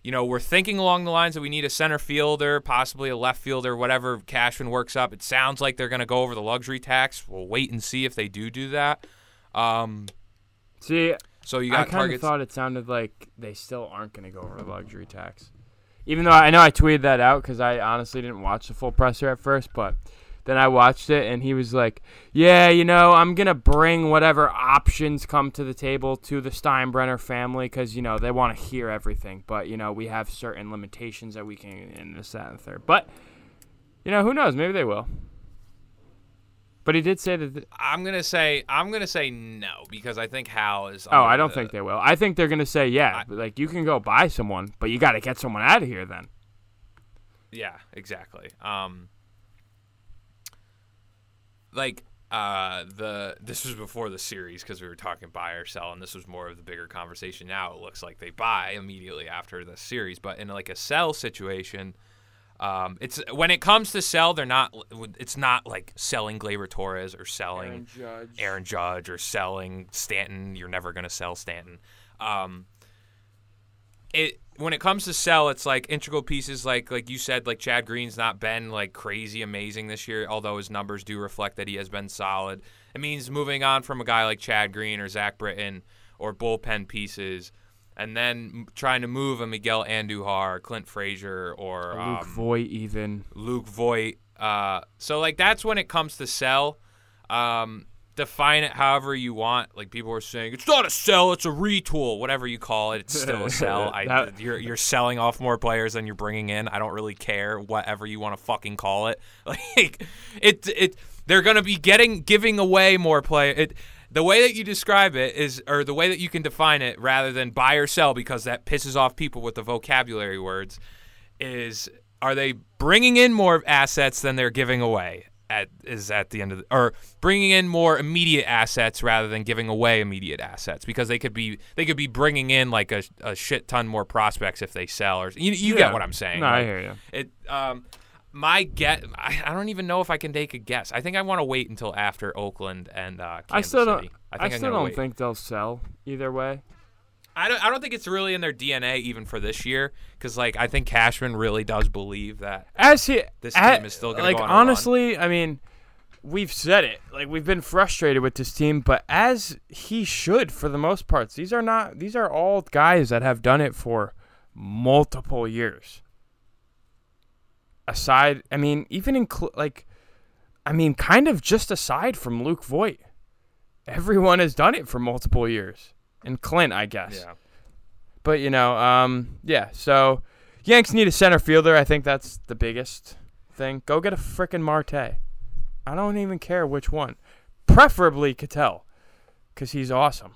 You know, we're thinking along the lines that we need a center fielder, possibly a left fielder, whatever Cashman works up. It sounds like they're going to go over the luxury tax. We'll wait and see if they do do that. Um, See, so you got I kind of thought it sounded like they still aren't going to go over the luxury tax. Even though I know I tweeted that out because I honestly didn't watch the full presser at first, but then I watched it and he was like, "Yeah, you know, I'm gonna bring whatever options come to the table to the Steinbrenner family because you know they want to hear everything, but you know we have certain limitations that we can in this, that, and the third. But you know, who knows? Maybe they will. But he did say that. th- I'm gonna say I'm gonna say no because I think Hal is. oh, I don't the- think they will. I think they're gonna say, yeah, like you can go buy someone, but you got to get someone out of here then. Yeah, exactly. Um, like uh, the this was before the series because we were talking buy or sell, and this was more of the bigger conversation. Now it looks like they buy immediately after the series, but in like a sell situation, um, it's when it comes to sell, they're not. It's not like selling Gleyber Torres or selling Judge. Aaron Judge or selling Stanton. You're never going to sell Stanton. Um, it when it comes to sell, it's like integral pieces, like like you said, like Chad Green's not been like crazy amazing this year, although his numbers do reflect that he has been solid. It means moving on from a guy like Chad Green or Zach Britton or bullpen pieces, and then trying to move a Miguel Andujar, Clint Frazier, or Luke um, Voit even. Luke Voit. Uh, so like that's when it comes to sell. Um, define it however you want. Like people are saying, it's not a sell, it's a retool. Whatever you call it, it's still a [laughs] sell. I, That- you're you're selling off more players than you're bringing in. I don't really care whatever you want to fucking call it. [laughs] Like it it they're gonna be getting giving away more play. It the way that you describe it is, or the way that you can define it, rather than buy or sell, because that pisses off people with the vocabulary words, is are they bringing in more assets than they're giving away? At is at the end of the, or bringing in more immediate assets rather than giving away immediate assets because they could be they could be bringing in like a, a shit ton more prospects if they sell or you, you Yeah. get what I'm saying. No, I hear you. It um my get I, I don't even know if I can take a guess. I think I want to wait until after Oakland and uh, I still don't. I, I still don't wait. think they'll sell either way. I don't, I don't think it's really in their DNA even for this year because like I think Cashman really does believe that As he, This a- team is still gonna like go on a run. honestly. I mean, we've said it. Like we've been frustrated with this team, but as he should for the most parts. These are not. These are all guys that have done it for multiple years. Aside, I mean, even in cl- like, I mean, kind of just aside from Luke Voit, everyone has done it for multiple years, and Clint, I guess. yeah But you know, um, yeah. So Yanks need a center fielder. I think that's the biggest thing. Go get a frickin' Marte. I don't even care which one. Preferably Ketel, because he's awesome.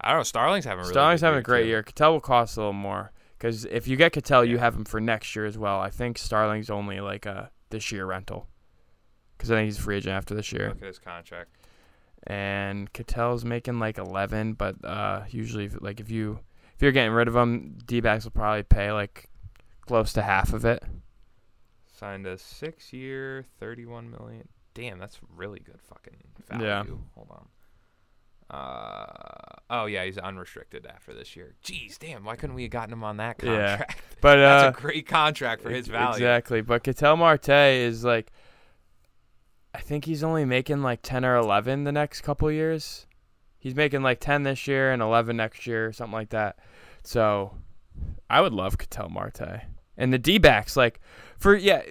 I don't know Starling's having a really Starling's having a great too. year. Ketel will cost a little more. Because if you get Ketel, you have him for next year as well. I think Starling's only like a this year rental. Because I think he's free agent after this year. Look at his contract. And Ketel's making like 11, but uh, usually if, like if you if you're getting rid of him, D-backs will probably pay like close to half of it. Signed a six-year, thirty-one million. Damn, that's really good fucking value. Yeah. Hold on. Uh oh yeah, he's unrestricted after this year. Jeez, damn, why couldn't we have gotten him on that contract? Yeah. But uh, [laughs] That's a great contract for his value. Exactly, but Ketel Marte is like, I think he's only making like 10 or 11 the next couple years. He's making like 10 this year and 11 next year, something like that. So, I would love Ketel Marte. And the D-backs, like, for yeah,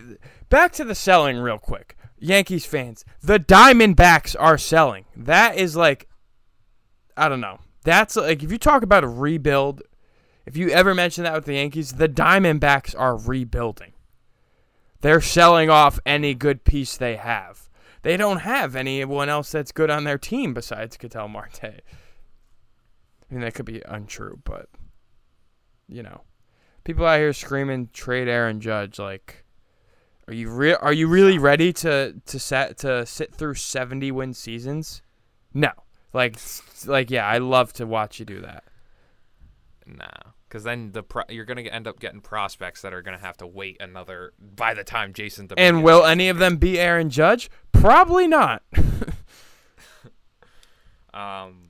back to the selling real quick. Yankees fans, the Diamondbacks are selling. That is like, I don't know. That's like if you talk about a rebuild, if you ever mention that with the Yankees, the Diamondbacks are rebuilding. They're selling off any good piece they have. They don't have anyone else that's good on their team besides Ketel Marte. I mean, that could be untrue, but you know, people out here screaming trade Aaron Judge. Like, are you re- Are you really ready to to set to sit through seventy win seasons? No. Like, like yeah, I love to watch you do that. Nah, because then the pro- you're gonna end up getting prospects that are gonna have to wait another by the time Jason. And will any of them be Aaron Judge? Probably not. [laughs] Um,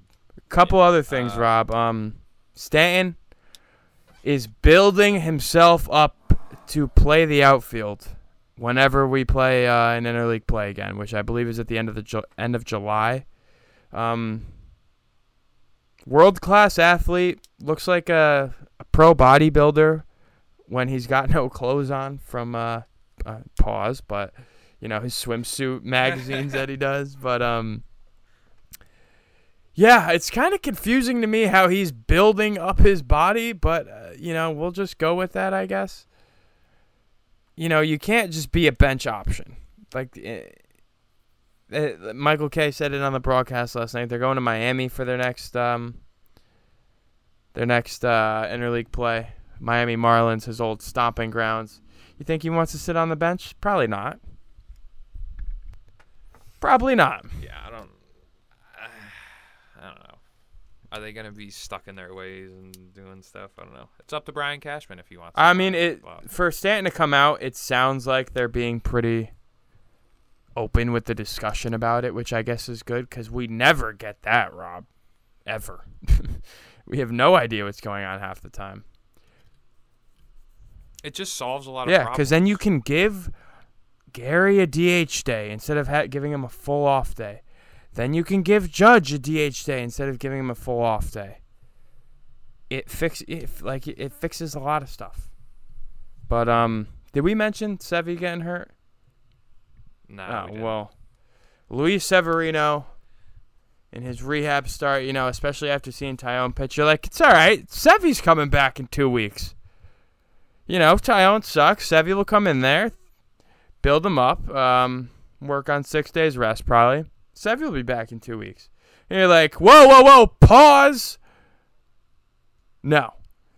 Couple other things, uh, Rob. Um, Stanton is building himself up to play the outfield whenever we play uh, an interleague play again, which I believe is at the end of the Ju- end of July. Um, world class athlete looks like a, a pro bodybuilder when he's got [laughs] no clothes on from uh, uh pause, but you know his swimsuit [laughs] magazines that he does. But um, yeah, it's kind of confusing to me how he's building up his body, but uh, you know we'll just go with that, I guess. You know, you can't just be a bench option. Like uh, uh, Michael Kay said it on the broadcast last night. They're going to Miami for their next um their next uh interleague play. Miami Marlins, his old stomping grounds. You think he wants to sit on the bench? Probably not. Probably not. yeah, I don't. [sighs] I don't know. Are they gonna be stuck in their ways and doing stuff? I don't know. It's up to Brian Cashman if he wants. to I mean, it for Stanton to come out, it sounds like they're being pretty open with the discussion about it, which I guess is good because we never get that, Rob, ever. [laughs] we have no idea what's going on half the time. It just solves a lot of Yeah, because then you can give Gary a DH day instead of ha- giving him a full off day. Then you can give Judge a DH day instead of giving him a full off day. It fix it like it fixes a lot of stuff. But um, did we mention Sevy getting hurt? No, oh we didn't. well, Luis Severino in his rehab start, you know, especially after seeing Taillon pitch, you're like, it's all right. Sevy's coming back in two weeks. You know, Taillon sucks. Sevy will come in there, build him up, um, work on six days rest probably. Sevy will be back in two weeks. And you're like, whoa, whoa, whoa, pause. No,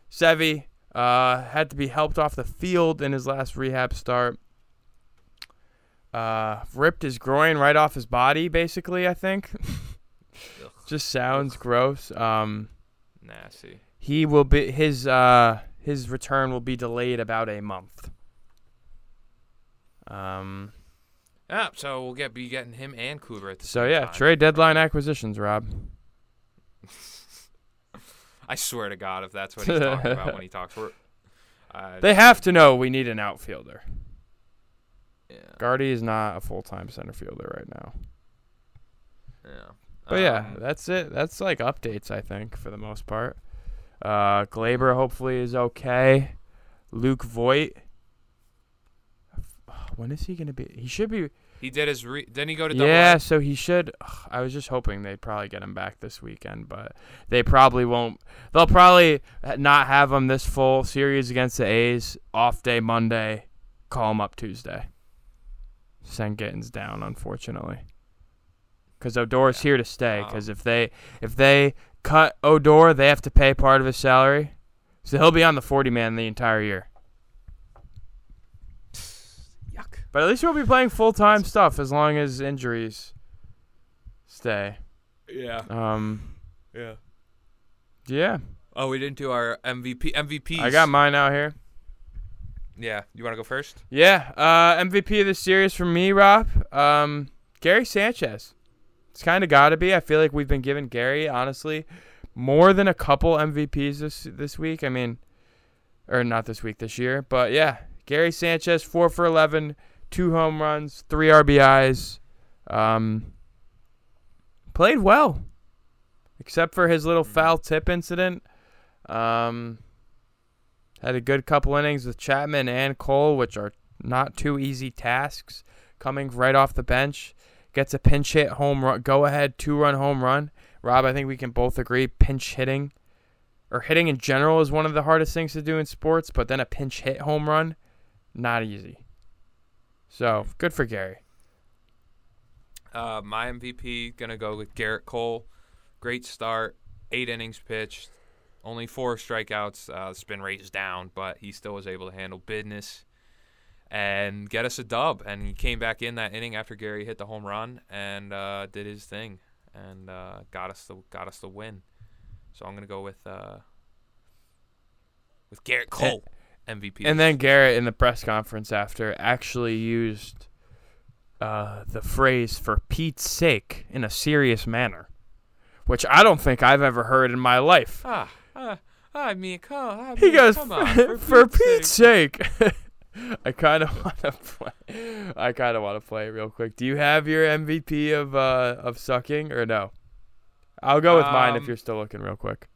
Sevy uh, had to be helped off the field in his last rehab start uh, ripped his groin right off his body, basically. I think. [laughs] Just sounds gross. Um, nasty. he will be his uh his return will be delayed about a month. Um. Yeah, so we'll get be getting him and Kluber at the So yeah, time. trade deadline acquisitions, Rob. [laughs] I swear to God, if that's what he's talking about when he talks, we're. [laughs] Uh, They have to know we need an outfielder. yeah, Gardy is not a full time center fielder right now. yeah. But yeah, Um, that's it. That's like updates, I think, for the most part. Uh, Gleyber hopefully is okay. Luke Voit. [sighs] When is he gonna be? He should be. he did his. Re- didn't he go to Yeah, so he should. I was just hoping they'd probably get him back this weekend, but they probably won't. They'll probably not have him this full series against the A's. Off day Monday. Call him up Tuesday. Send Gittens down, unfortunately. Because Odor's here to stay. Because Um, if they if they cut Odor, they have to pay part of his salary, so he'll be on the forty man the entire year. [sighs] Yuck. But at least he'll be playing full time stuff as long as injuries stay. Yeah. Um, Yeah. yeah, Oh, we didn't do our MVP. MVPs. I got mine out here. Yeah. You want to go first? Yeah, uh, MVP of the series for me, Rob. Um, Gary Sanchez. It's kind of got to be. I feel like we've been giving Gary, honestly, more than a couple MVPs this this week. I mean, or not this week, this year. But yeah, Gary Sanchez, four for eleven, two home runs, three RBIs. Um, played well, except for his little foul tip incident. Um, had a good couple innings with Chapman and Cole, which are not two easy tasks. Coming right off the bench, gets a pinch hit home run, go ahead two run home run. Rob, I think we can both agree pinch hitting or hitting in general is one of the hardest things to do in sports, but then a pinch hit home run, not easy. So good for Gary. Uh, my MVP gonna go with Gerrit Cole. Great start. eight innings pitched, only four strikeouts. Uh, spin rate is down, but he still was able to handle business and get us a dub. And he came back in that inning after Gary hit the home run and uh, did his thing and uh, got us the got us the win. So I'm gonna go with uh, with Gerrit Cole MVP. And then Gerrit in the press conference after actually used uh, the phrase "for Pete's sake" in a serious manner, which I don't think I've ever heard in my life. ah, ah, I mean, come, I He goes, come on, "For, [laughs] for, Pete's sake." [laughs] [laughs] I kind of [laughs] want to play. I kind of want to play it real quick. Do you have your MVP of uh, of sucking or no? I'll go with mine if Um, you're still looking real quick.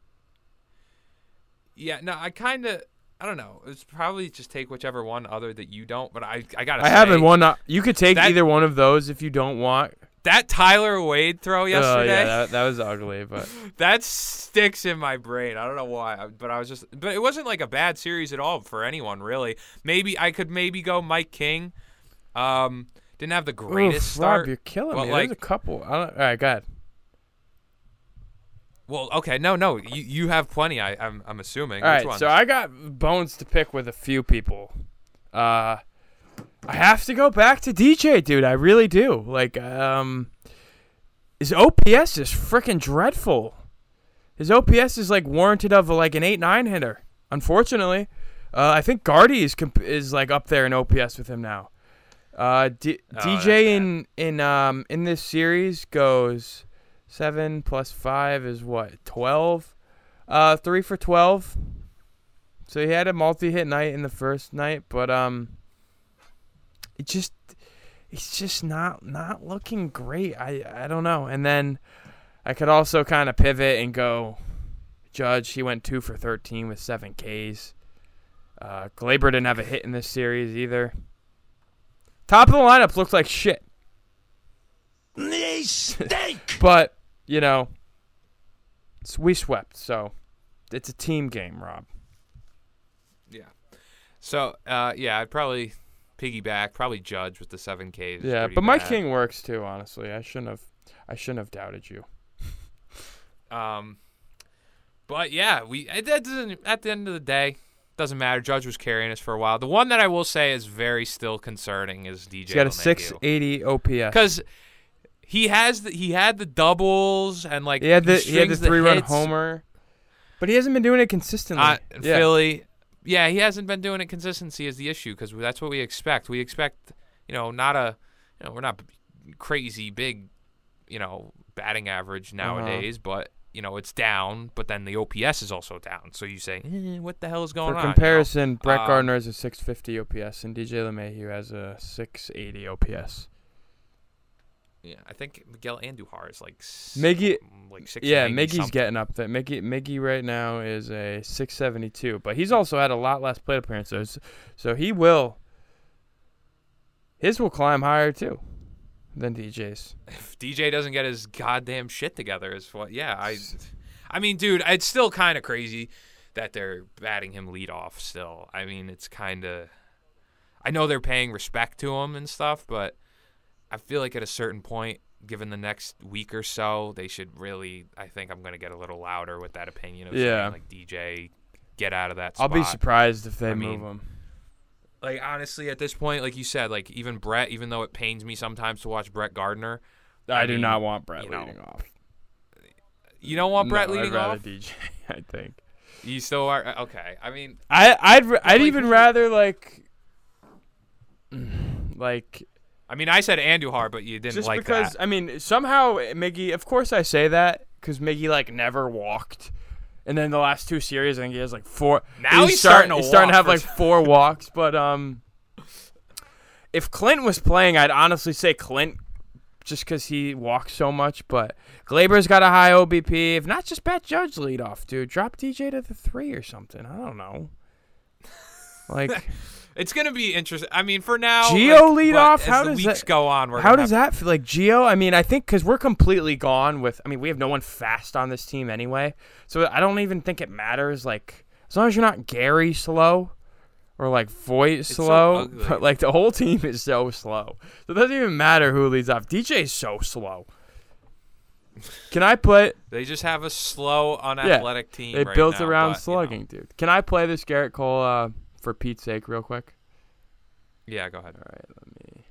Yeah, no, I kind of, I don't know. It's probably just take whichever one other that you don't. But I, I gotta. I say, haven't one. Uh, you could take that- either one of those if you don't want. That Tyler Wade throw Oh yesterday. yeah, that, that was ugly, but [laughs] that sticks in my brain. I don't know why, but I was just, but it wasn't like a bad series at all for anyone really. Maybe I could maybe go Mike King. Um, didn't have the greatest Oof, start. Rob, you're killing Well, me. like- There's a couple. I don't, all right, go ahead. Well, okay, no, no, you you have plenty. I I'm I'm assuming. All right, so I got bones to pick with a few people. Uh, I have to go back to DJ, dude. I really do. Like, um, his OPS is freaking dreadful. His OPS is like warranted of like an eight nine hitter. Unfortunately, uh, I think Gardy is comp- is like up there in OPS with him now. Uh, D- Oh, DJ in in um in this series goes seven plus five is what twelve. Uh, three for twelve. So he had a multi-hit night in the first night, but um, it just it's just not not looking great. I I don't know. And then I could also kind of pivot and go Judge. He went two for thirteen with seven Ks. Uh, Gleyber didn't have a hit in this series either. Top of the lineup looked like shit, They stink. [laughs] but you know, we swept. So it's a team game, Rob. yeah. So uh, yeah, I'd probably piggyback, probably Judge with the seven Ks. Yeah, but Mike bad. King works too. Honestly, I shouldn't have. I shouldn't have doubted you. [laughs] Um, but yeah, we that doesn't. At the end of the day, doesn't matter. Judge was carrying us for a while. The one that I will say is very still concerning is DJ. He's got a 680 OPS. because he has the, he had the doubles and like He had the he had the three run homer, but he hasn't been doing it consistently. Uh, yeah. Philly, yeah, he hasn't been doing it. Consistency is the issue because that's what we expect. We expect, you know, not a, you know, we're not crazy big, you know, batting average Uh-huh. nowadays, but you know it's down. But then the OPS is also down. So you say, eh, what the hell is going For on? you know? comparison, Brett Um, Gardner has a 650 OPS and DJ LeMahieu has a 680 OPS. Yeah, I think Miguel Andujar is like Miggy- like six. Yeah, Miggy's getting up there. Miggy, Miggy right now is a 672, but he's also had a lot less plate appearances, so he will. His will climb higher too than DJ's. if DJ doesn't get his goddamn shit together, is what? Yeah, I, I mean, dude, it's still kind of crazy that they're batting him lead off. Still, I mean, it's kind of. I know they're paying respect to him and stuff, but I feel like at a certain point, given the next week or so, they should really. I think I'm gonna get a little louder with that opinion of Yeah. saying like DJ, get out of that. I'll be surprised if they I move mean, him. Like honestly, at this point, like you said, like even Brett, even though it pains me sometimes to watch Brett Gardner, I, I do mean, not want Brett you know, leading off. you don't want Brett No, leading I'd rather off. DJ. [laughs] I think. You still are uh, okay. I mean, I I'd I'd like, even rather like [clears throat] like I mean, I said Andujar, but you didn't like it. just like because that. I mean somehow Miggy. Of course I say that because Miggy like never walked, and then the last two series I think he has like four. Now he's start- starting to he's starting to have like four walks. But um, if Clint was playing, I'd honestly say Clint. Just because he walks so much, but Gleyber's got a high OBP. If not, just bat Judge lead off, dude. Drop DJ to the three or something. I don't know. Like [laughs] It's gonna be interesting. I mean, for now, Gio like, lead off? How the does weeks that- go on, we're How does have- that feel? Like Gio? I mean, I think because we're completely gone with. I mean, we have no one fast on this team anyway, so I don't even think it matters. Like as long as you're not Gary slow or like Voit so slow, ugly. but like the whole team is so slow. So it doesn't even matter who leads off. DJ's so slow. Can I play? [laughs] They just have a slow, unathletic team. They right built now, around but, you know. slugging, dude. Can I play this Gerrit Cole uh, for Pete's sake, real quick? Yeah, go ahead. All right, let me.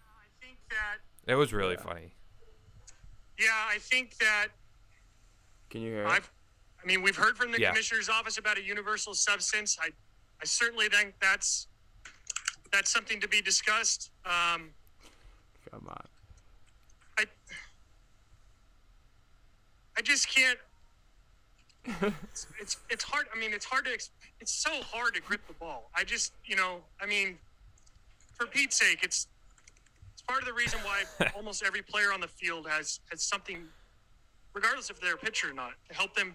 I think that, It was really funny. yeah, I think that Can you hear? it? I've, I mean, we've heard from the Yeah. commissioner's office about a universal substance. I, I certainly think that's that's something to be discussed. Um, Come on. I, I just can't. [laughs] It's, it's it's hard. I mean, it's hard to. ex- It's so hard to grip the ball. I just, you know, I mean, for Pete's sake, it's it's part of the reason why [laughs] almost every player on the field has has something, regardless if they're a pitcher or not, to help them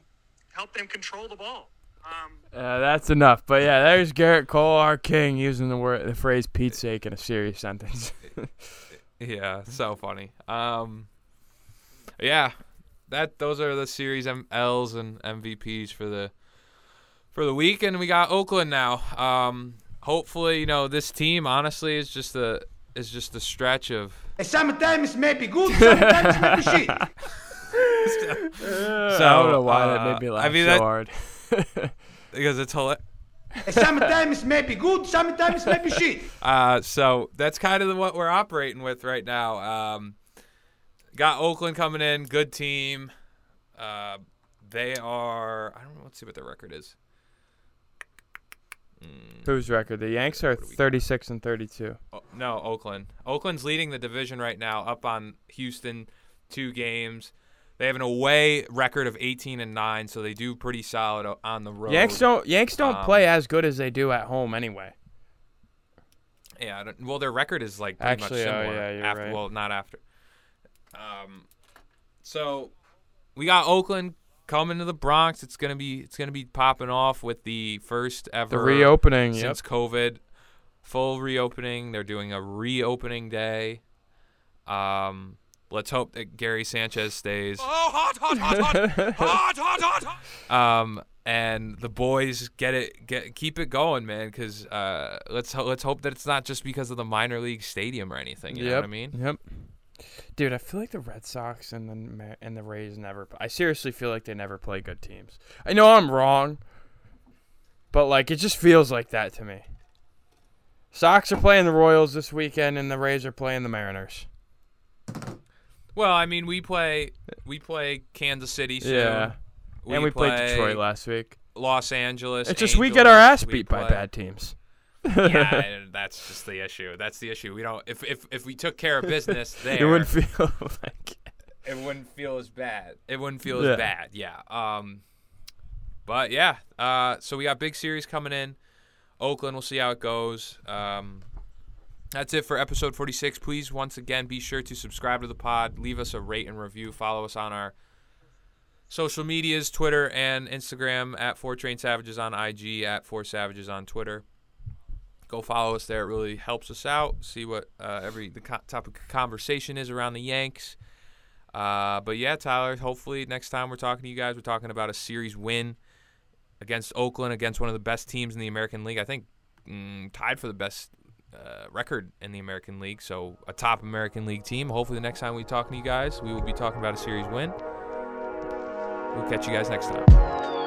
help them control the ball. Um, Uh, that's enough. But yeah, there's Gerrit Cole, our king, using the word, the phrase "Pete's sake" in a serious sentence. [laughs] Yeah, so funny. Um, yeah, that those are the series M- L's and MVPs for the for the week, and we got Oakland now. Um, hopefully, you know this team honestly is just a is just a stretch of Sometimes it may be good, sometimes maybe shit. So [laughs] I don't know why that uh, made me I laugh mean, so that- hard. [laughs] because it's hilarious. Sometimes maybe good, sometimes maybe shit. [laughs] Uh, so that's kind of what we're operating with right now. Um, got Oakland coming in, good team. Uh, they are. I don't know. Let's see what their record is. Whose record? The Yanks are do we got? 36 and 32. Oh, no, Oakland. Oakland's leading the division right now, up on Houston, two games. They have an away record of 18 and nine, so they do pretty solid on the road. Yanks don't Yanks don't Um, play as good as they do at home anyway. Yeah. I don't- Well, their record is like pretty Actually, much oh, similar. yeah, you're after, right. Well, not after. Um, so we got Oakland coming to the Bronx. It's gonna be it's gonna be popping off with the first ever The reopening, yep. since COVID, full reopening. They're doing a reopening day. Um, let's hope that Gary Sanchez stays. Oh, hot, hot, hot, hot, [laughs] hot, hot, hot, hot. Um, and the boys get it, get keep it going, man. Because uh, let's ho- let's hope that it's not just because of the minor league stadium or anything. You know what I mean? Yep. Dude, I feel like the Red Sox and the and the Rays never. I seriously feel like they never play good teams. I know I'm wrong, but like it just feels like that to me. Sox are playing the Royals this weekend, and the Rays are playing the Mariners. Well, I mean, we play we play Kansas City soon. Yeah, and we played Detroit last week. Los Angeles. It's just we get our ass Angels, we beat by bad teams. Yeah, [laughs] and that's just the issue. That's the issue. We don't. If if if we took care of business there, [laughs] It wouldn't feel [laughs] like. it wouldn't feel as bad. It wouldn't feel Yeah. as bad. Yeah. Um. But yeah. Uh. So we got big series coming in. Oakland. We'll see how it goes. Um. That's it for episode 46. Please, once again, be sure to subscribe to the pod. Leave us a rate and review. Follow us on our social medias Twitter and Instagram at Four Train Savages on IG, at Four Savages on Twitter. Go follow us there. It really helps us out. See what uh, every the co- topic of conversation is around the Yanks. Uh, but yeah, Tyler. Hopefully next time we're talking to you guys, we're talking about a series win against Oakland, against one of the best teams in the American League. I think mm, tied for the best uh, record in the American League. So a top American League team. Hopefully the next time we talk to you guys, we will be talking about a series win. We'll catch you guys next time.